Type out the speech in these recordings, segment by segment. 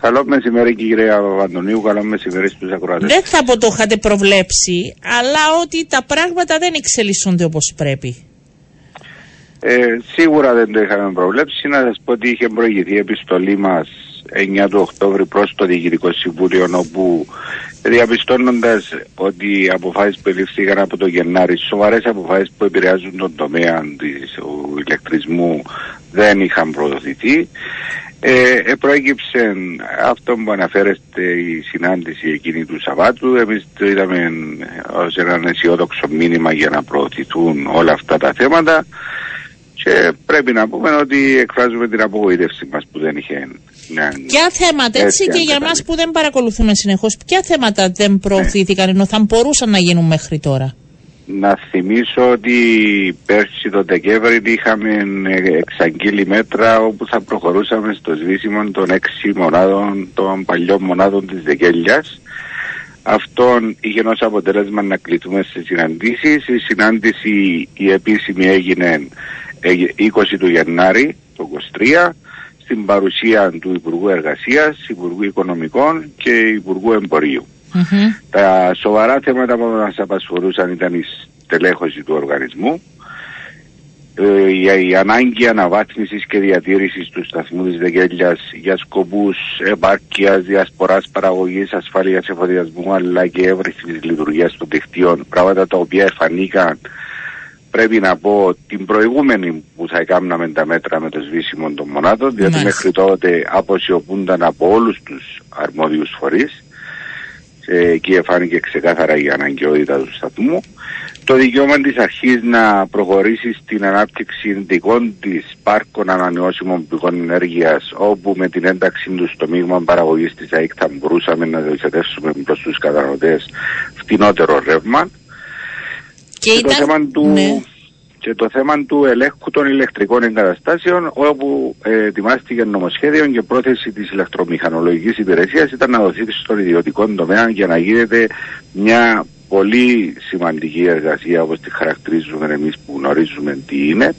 Καλό μεσημέρι κύριε Αντωνίου, καλό μεσημέρι στους ακροατές. Δεν θα πω το είχατε προβλέψει, αλλά ότι τα πράγματα δεν εξελίσσονται όπως πρέπει. Ε, σίγουρα δεν το είχαμε προβλέψει. Να σας πω ότι είχε προηγηθεί η επιστολή μας 9 του Οκτώβρη προς το Διοικητικό Συμβούλιο όπου διαπιστώνοντας ότι οι αποφάσεις που ελήφθηκαν από το Γενάρη, σοβαρές αποφάσεις που επηρεάζουν τον τομέα του ηλεκτρισμού δεν είχαν προδοθηθεί. Ε, ε, προέκυψε αυτό που αναφέρεστε η συνάντηση εκείνη του Σαββάτου. Εμείς το είδαμε ως ένα αισιόδοξο μήνυμα για να προωθηθούν όλα αυτά τα θέματα και πρέπει να πούμε ότι εκφράζουμε την απογοήτευση μας που δεν είχε Ποια θέματα, έτσι και για μας που δεν παρακολουθούμε συνεχώς, ποια θέματα δεν προωθήθηκαν ενώ θα μπορούσαν να γίνουν μέχρι τώρα; Να θυμίσω ότι πέρσι το Δεκέμβρη είχαμε εξαγγείλει μέτρα όπου θα προχωρούσαμε στο σβήσιμο των έξι μονάδων, των παλιών μονάδων της Δεκέλιας. Αυτόν είχε ως αποτέλεσμα να κλειτούμε σε συναντήσεις. Η συνάντηση η επίσημη έγινε 20 του Γενάρη, το 23, στην παρουσία του Υπουργού Εργασίας, Υπουργού Οικονομικών και Υπουργού Τα σοβαρά θέματα που μας απασχολούσαν ήταν η στελέχωση του οργανισμού, ε, η, η ανάγκη αναβάθμισης και διατήρησης του σταθμού της Δεγγέλιας για σκοπούς επάρκειας, διασποράς παραγωγής, ασφάλειας εφοδιασμού αλλά και εύρυθμης λειτουργίας των δικτύων, πράγματα τα οποία εφανήκαν. Πρέπει να πω την προηγούμενη που θα έκαναμε τα μέτρα με το σβήσιμο των μονάδων, διότι μέχρι τότε αποσιωπούνταν από όλους τους αρμόδιους φορείς και εκεί εφάνηκε ξεκάθαρα η αναγκαιότητα του σταθμού. Το δικαίωμα της αρχής να προχωρήσει στην ανάπτυξη δικών της πάρκων ανανεώσιμων πηγών ενέργειας όπου με την ένταξη του στο μείγμα παραγωγής της ΑΕΚ θα μπορούσαμε να διοχετεύσουμε προς τους καταναλωτές φτηνότερο ρεύμα και, ήταν... το θέμα του... Ναι. Και το θέμα του ελέγχου των ηλεκτρικών εγκαταστάσεων, όπου ε, ετοιμάστηκε νομοσχέδιο και πρόθεση της ηλεκτρομηχανολογικής υπηρεσίας ήταν να δοθεί στον ιδιωτικό τομέα για να γίνεται μια πολύ σημαντική εργασία όπως τη χαρακτηρίζουμε εμείς που γνωρίζουμε τι είναι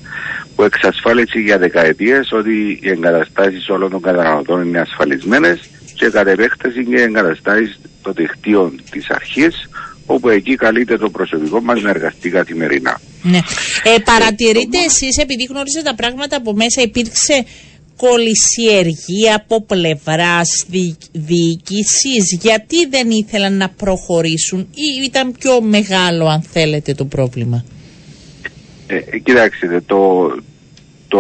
που εξασφάλισε για δεκαετίες ότι οι εγκαταστάσεις όλων των καταναλωτών είναι ασφαλισμένες και κατ' επέκταση και οι εγκαταστάσεις των δικτύων της αρχής όπου εκεί καλείται το προσωπικό μας να εργαστεί καθημερινά. Ναι. Ε, παρατηρείτε εσείς, επειδή γνωρίζετε τα πράγματα από μέσα, υπήρξε κολυσιεργία από πλευράς διοίκησης, γιατί δεν ήθελαν να προχωρήσουν ή ήταν πιο μεγάλο αν θέλετε το πρόβλημα; Ε, κοιτάξτε, το, το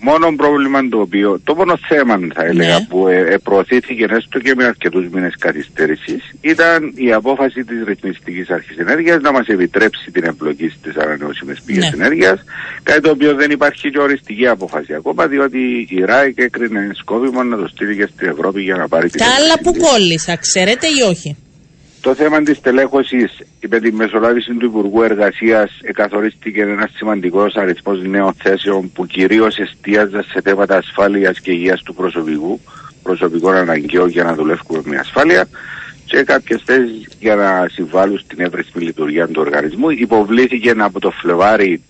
μόνο πρόβλημα το οποίο, το μόνο θέμα θα έλεγα ναι. που ε, ε, προωθήθηκε έστω και με αρκετούς μήνες καθυστέρησης ήταν η απόφαση της Ρυθμιστικής Αρχής Ενέργειας να μας επιτρέψει την εμπλοκή στις ανανεώσιμες πηγές ναι. ενέργειας. Κάτι το οποίο δεν υπάρχει και οριστική απόφαση ακόμα, διότι η ΡΑΙΚ έκρινε σκόπιμο να το στείλει και στην Ευρώπη για να πάρει την Τα άλλα που κόλλησα, ξέρετε ή όχι; Το θέμα της τελέχωση με τη μεσολάβηση του Υπουργού Εργασίας εκαθορίστηκε ένα σημαντικός αριθμός νέων θέσεων που κυρίως εστίαζαν σε θέματα ασφάλειας και υγείας του προσωπικού, προσωπικών αναγκαίων για να δουλεύουμε με ασφάλεια και κάποιες θέσεις για να συμβάλλουν στην εύρεσμη λειτουργία του οργανισμού. Υποβλήθηκε από το Φλεβάρι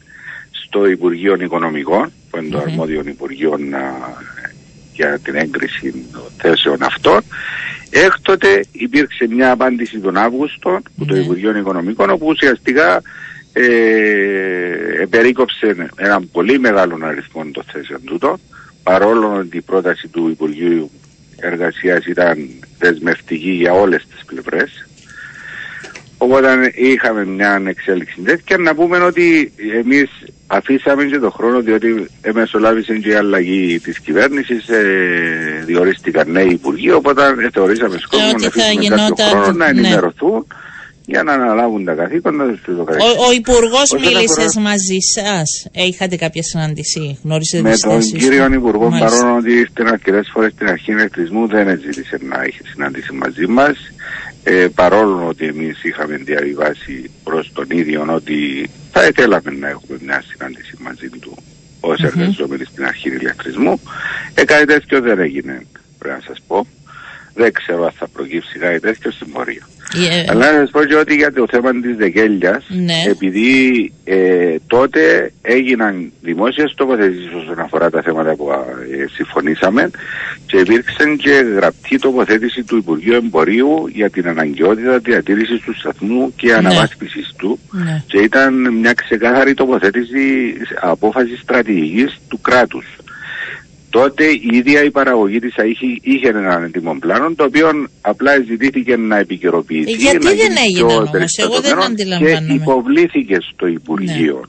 στο Υπουργείο Οικονομικών, που είναι το αρμόδιο Υπουργείο για την έγκριση των θέσεων αυτών. Έκτοτε υπήρξε μια απάντηση τον Αύγουστο που το ναι. Υπουργείο Οικονομικών όπου ουσιαστικά ε, περίκοψε έναν πολύ μεγάλο αριθμό των θέσεων τούτο παρόλο ότι η πρόταση του Υπουργείου Εργασίας ήταν δεσμευτική για όλες τις πλευρές Οπότε είχαμε μια εξέλιξη τέτοια. Να πούμε ότι εμείς αφήσαμε και τον χρόνο διότι εμεσολάβησε και η αλλαγή της κυβέρνησης, ε, διορίστηκαν νέοι υπουργοί. Οπότε θεωρήσαμε σκόπιμο να αφήσουμε κάποιο χρόνο να ναι. ενημερωθούν για να αναλάβουν τα καθήκοντα τους. Ο, ο Υπουργός μίλησες μαζί σας. Ε, είχατε κάποια συνάντηση, γνώρισες Με τον κύριο Υπουργό, παρόλο ότι ήρθε αρκετές φορές στην αρχή ηλεκτρισμού, δεν ζήτησε να έχει συνάντηση μαζί μας. Ε, παρόλο ότι εμείς είχαμε διαβιβάσει προς τον ίδιο ότι θα ήθελαμε να έχουμε μια συνάντηση μαζί του ως mm-hmm. εργαζόμενοι στην αρχή ηλεκτρισμού. Ε, κάτι τέτοιο δεν έγινε, πρέπει να σας πω. Δεν ξέρω αν θα προκύψει κάτι τέτοιο στην πορεία. Ε, Αλλά να σας πω και ότι για το θέμα της Δεκέλιας, Ναι. επειδή ε, τότε έγιναν δημόσιες τοποθετήσεις όσον αφορά τα θέματα που ε, συμφωνήσαμε και υπήρξε και γραπτή τοποθέτηση του Υπουργείου Εμπορίου για την αναγκαιότητα διατήρησης του σταθμού και αναβάσπισης του ναι. και ήταν μια ξεκάθαρη τοποθέτηση απόφασης στρατηγικής του κράτους. Τότε η ίδια η παραγωγή της είχε, είχε έναν έτοιμο πλάνο το οποίο απλά ζητήθηκε να επικαιροποιηθεί. Ε, γιατί να δεν γίνει έγινε πιο όμως, εγώ δεν περιστατωμένο αντιλαμβάνομαι. Και υποβλήθηκε στο Υπουργείο.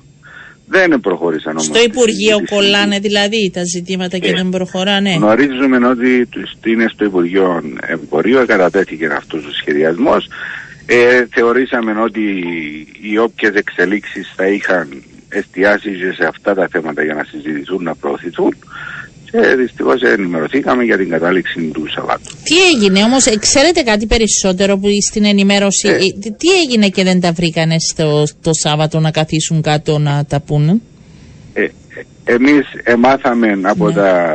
Δεν προχώρησαν όμως. Στο τις Υπουργείο συζητήσεις. κολλάνε δηλαδή τα ζητήματα και Ε, δεν προχωράνε. Γνωρίζουμε ότι τους- είναι στο Υπουργείο Εμπορίου, κατατέθηκε αυτός ο σχεδιασμός. Ε, θεωρήσαμε ότι οι όποιες εξελίξεις θα είχαν εστιάσει και σε αυτά τα θέματα για να συζητηθούν, να προωθηθούν. Και δυστυχώς ενημερωθήκαμε για την κατάληξη του Σαββάτου. Τι έγινε όμως, ε, ξέρετε κάτι περισσότερο που στην ενημέρωση, Ε. ε, τι- τι έγινε και δεν τα βρήκανε στο, το Σάββατο να καθίσουν κάτω να τα πούνε; Ε, ε, εμείς εμάθαμε από Ναι. τα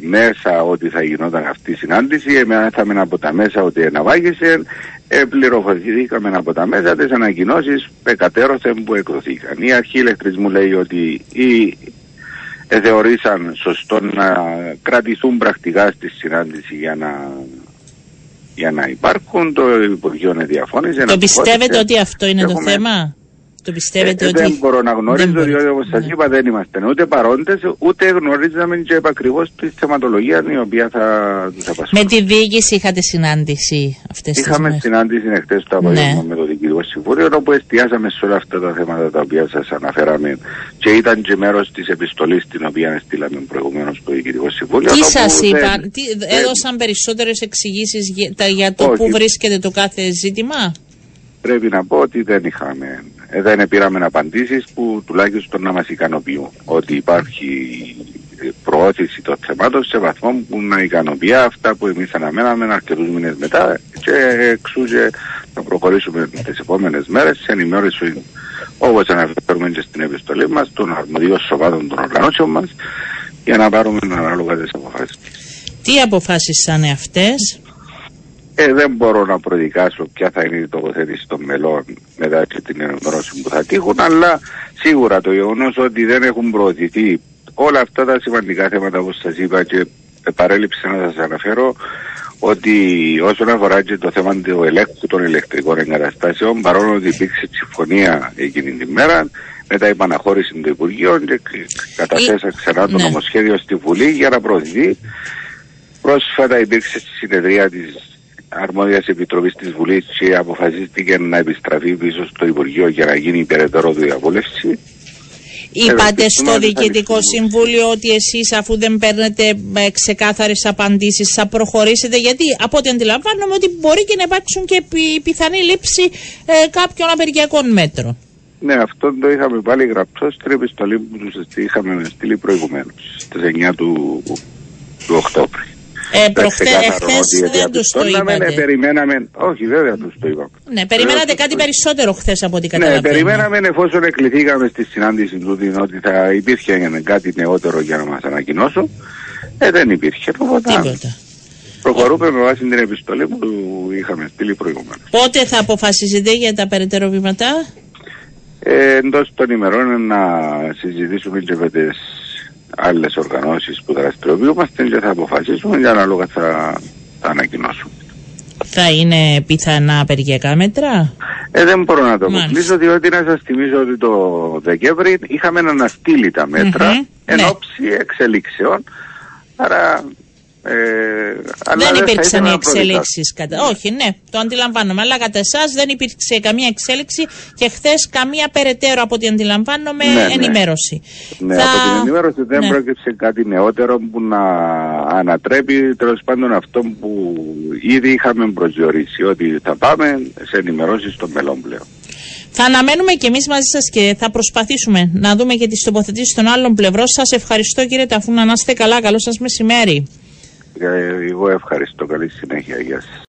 μέσα ότι θα γινόταν αυτή η συνάντηση, εμάθαμε από τα μέσα ότι εναβάγησε, ε, πληροφορηθήκαμε από τα μέσα τις ανακοινώσεις εκατέρωθεν που εκδοθήκαν. Η αρχή ηλεκτρισμού λέει ότι οι ε, θεωρήσαν σωστό να κρατηθούν πρακτικά στη συνάντηση για να, για να υπάρχουν. Το Υπουργείο διαφώνησε. Το πιστεύετε ότι αυτό είναι το Έχουμε- θέμα; Το πιστεύετε ε, ότι... Δεν μπορώ να γνωρίζω, Δεν μπορείτε. διότι όπως σας Ναι. είπα δεν είμαστε ούτε παρόντες, ούτε γνωρίζαμε και επακριβώς τη θεματολογία η οποία θα τους Με απασχολεί. τη διοίκηση είχατε συνάντηση αυτές τις Είχαμε μέρες; συνάντηση εχθές το απόγευμα Ναι. με το Διοικητικό Συμβούλιο, όπου εστιάσαμε σε όλα αυτά τα θέματα τα οποία σας αναφέραμε και ήταν και μέρος της επιστολής την οποία στείλαμε προηγουμένως στο Διοικητικό Συμβούλιο. Τι όπου σας δεν- είπαν, τι, δεν- έδωσαν περισσότερες εξηγήσεις για, τα- για το Όχι. πού βρίσκεται το κάθε ζήτημα; Πρέπει να πω ότι δεν είχαμε, ε, δεν πήραμε απαντήσεις που τουλάχιστον να μας ικανοποιούν. Ότι υπάρχει ε, προώθηση των θεμάτων σε βαθμό που να ικανοποιεί αυτά που εμείς αναμέναμε αρκετούς μήνες μετά και εξού και να προχωρήσουμε τις επόμενες μέρες σε ενημέρωση όπως αναφέρουμε και στην επιστολή μας των αρμοδίων σοβάδων των οργανώσεων μας για να πάρουμε ανάλογα τις αποφάσεις. Τι αποφάσεις θα είναι αυτές; Ε, δεν μπορώ να προδικάσω ποια θα είναι η τοποθέτηση των μελών μετά και την ενημέρωση που θα τύχουν, αλλά σίγουρα το γεγονός ότι δεν έχουν προωθηθεί όλα αυτά τα σημαντικά θέματα που σας είπα και παρέλειψα να σας αναφέρω ότι όσον αφορά και το θέμα του ελέγχου των ηλεκτρικών εγκαταστάσεων παρόλο ότι υπήρξε συμφωνία εκείνη την μέρα μετά η παναχώρηση του Υπουργείου και καταθέσα ξανά το Ναι. νομοσχέδιο στη Βουλή για να προωθηθεί Πρόσφατα υπήρξε στη συνεδρία της αρμόδιας επιτροπής της Βουλής και αποφασίστηκε να επιστραφεί πίσω στο Υπουργείο για να γίνει περαιτέρω διαβούλευση. Είπατε ευελπιστούμε στο ότι θα Διοικητικό ληφθούν. Συμβούλιο ότι εσείς αφού δεν παίρνετε ε, ξεκάθαρες απαντήσεις θα προχωρήσετε γιατί από ό,τι αντιλαμβάνομαι ότι μπορεί και να υπάρξουν και πι- πιθανή λήψη ε, κάποιων απεργιακών μέτρων. Ναι, αυτό το είχαμε πάλι γραπτός στην επιστολή που τους είχαμε στείλει προηγουμένως, στις 9 του, του Οκτώβρη. Ε, προχτέ, ξεκάθαρο εχθές ότι δεν τους το διαπιστώναμε, ναι, είπατε. περιμέναμε, όχι βέβαια τους το είπαμε. Ναι, περιμένατε Βέβαια, κάτι τους το- περισσότερο χθες από ό,τι Ναι, καταλαβαίνω. περιμέναμε εφόσον εκληθήκαμε στη συνάντηση του ότι θα υπήρχε κάτι νεότερο για να μας ανακοινώσουν. Ε, δεν υπήρχε. Οπότε Τίποτα. προχωρούμε με βάση την επιστολή που είχαμε στείλει προηγουμένως. Πότε θα αποφασίζετε για τα περαιτέρω βήματα; Ε, εντός των ημερών να συζητήσουμε και με τις άλλες οργανώσεις που δραστηριοποιούμαστε και θα αποφασίσουμε και ανάλογα θα, θα ανακοινώσουμε. Θα είναι πιθανά απεργιακά μέτρα; Ε, δεν μπορώ να το Μάλιστα. αποκλείσω διότι να σας θυμίσω ότι το Δεκέμβρη είχαμε αναστείλει τα μέτρα Μμμ, εν ναι. ώψη εξελίξεων. Άρα ε, αλλά δεν θα υπήρξαν ήθελα οι να προδικάσω. εξέλιξεις. Κατά... Όχι, ναι, το αντιλαμβάνομαι. Αλλά κατά εσάς δεν υπήρξε καμία εξέλιξη και χθες καμία περαιτέρω από ό,τι αντιλαμβάνομαι Ναι, ναι. ενημέρωση. Ναι, Θα- από την ενημέρωση δεν ναι. πρόκειψε κάτι νεότερο που να ανατρέπει τέλος πάντων αυτό που ήδη είχαμε προσδιορίσει ότι θα πάμε σε ενημερώσεις των μελών πλέον. Θα αναμένουμε και εμείς μαζί σας και θα προσπαθήσουμε να δούμε και τις τοποθετήσεις των άλλων πλευρών. Σας ευχαριστώ κύριε Ταφούνα. Να είστε καλά. Καλό σας μεσημέρι. Ε, Εγώ ευχαριστώ. Καλή συνέχεια. Γεια σας.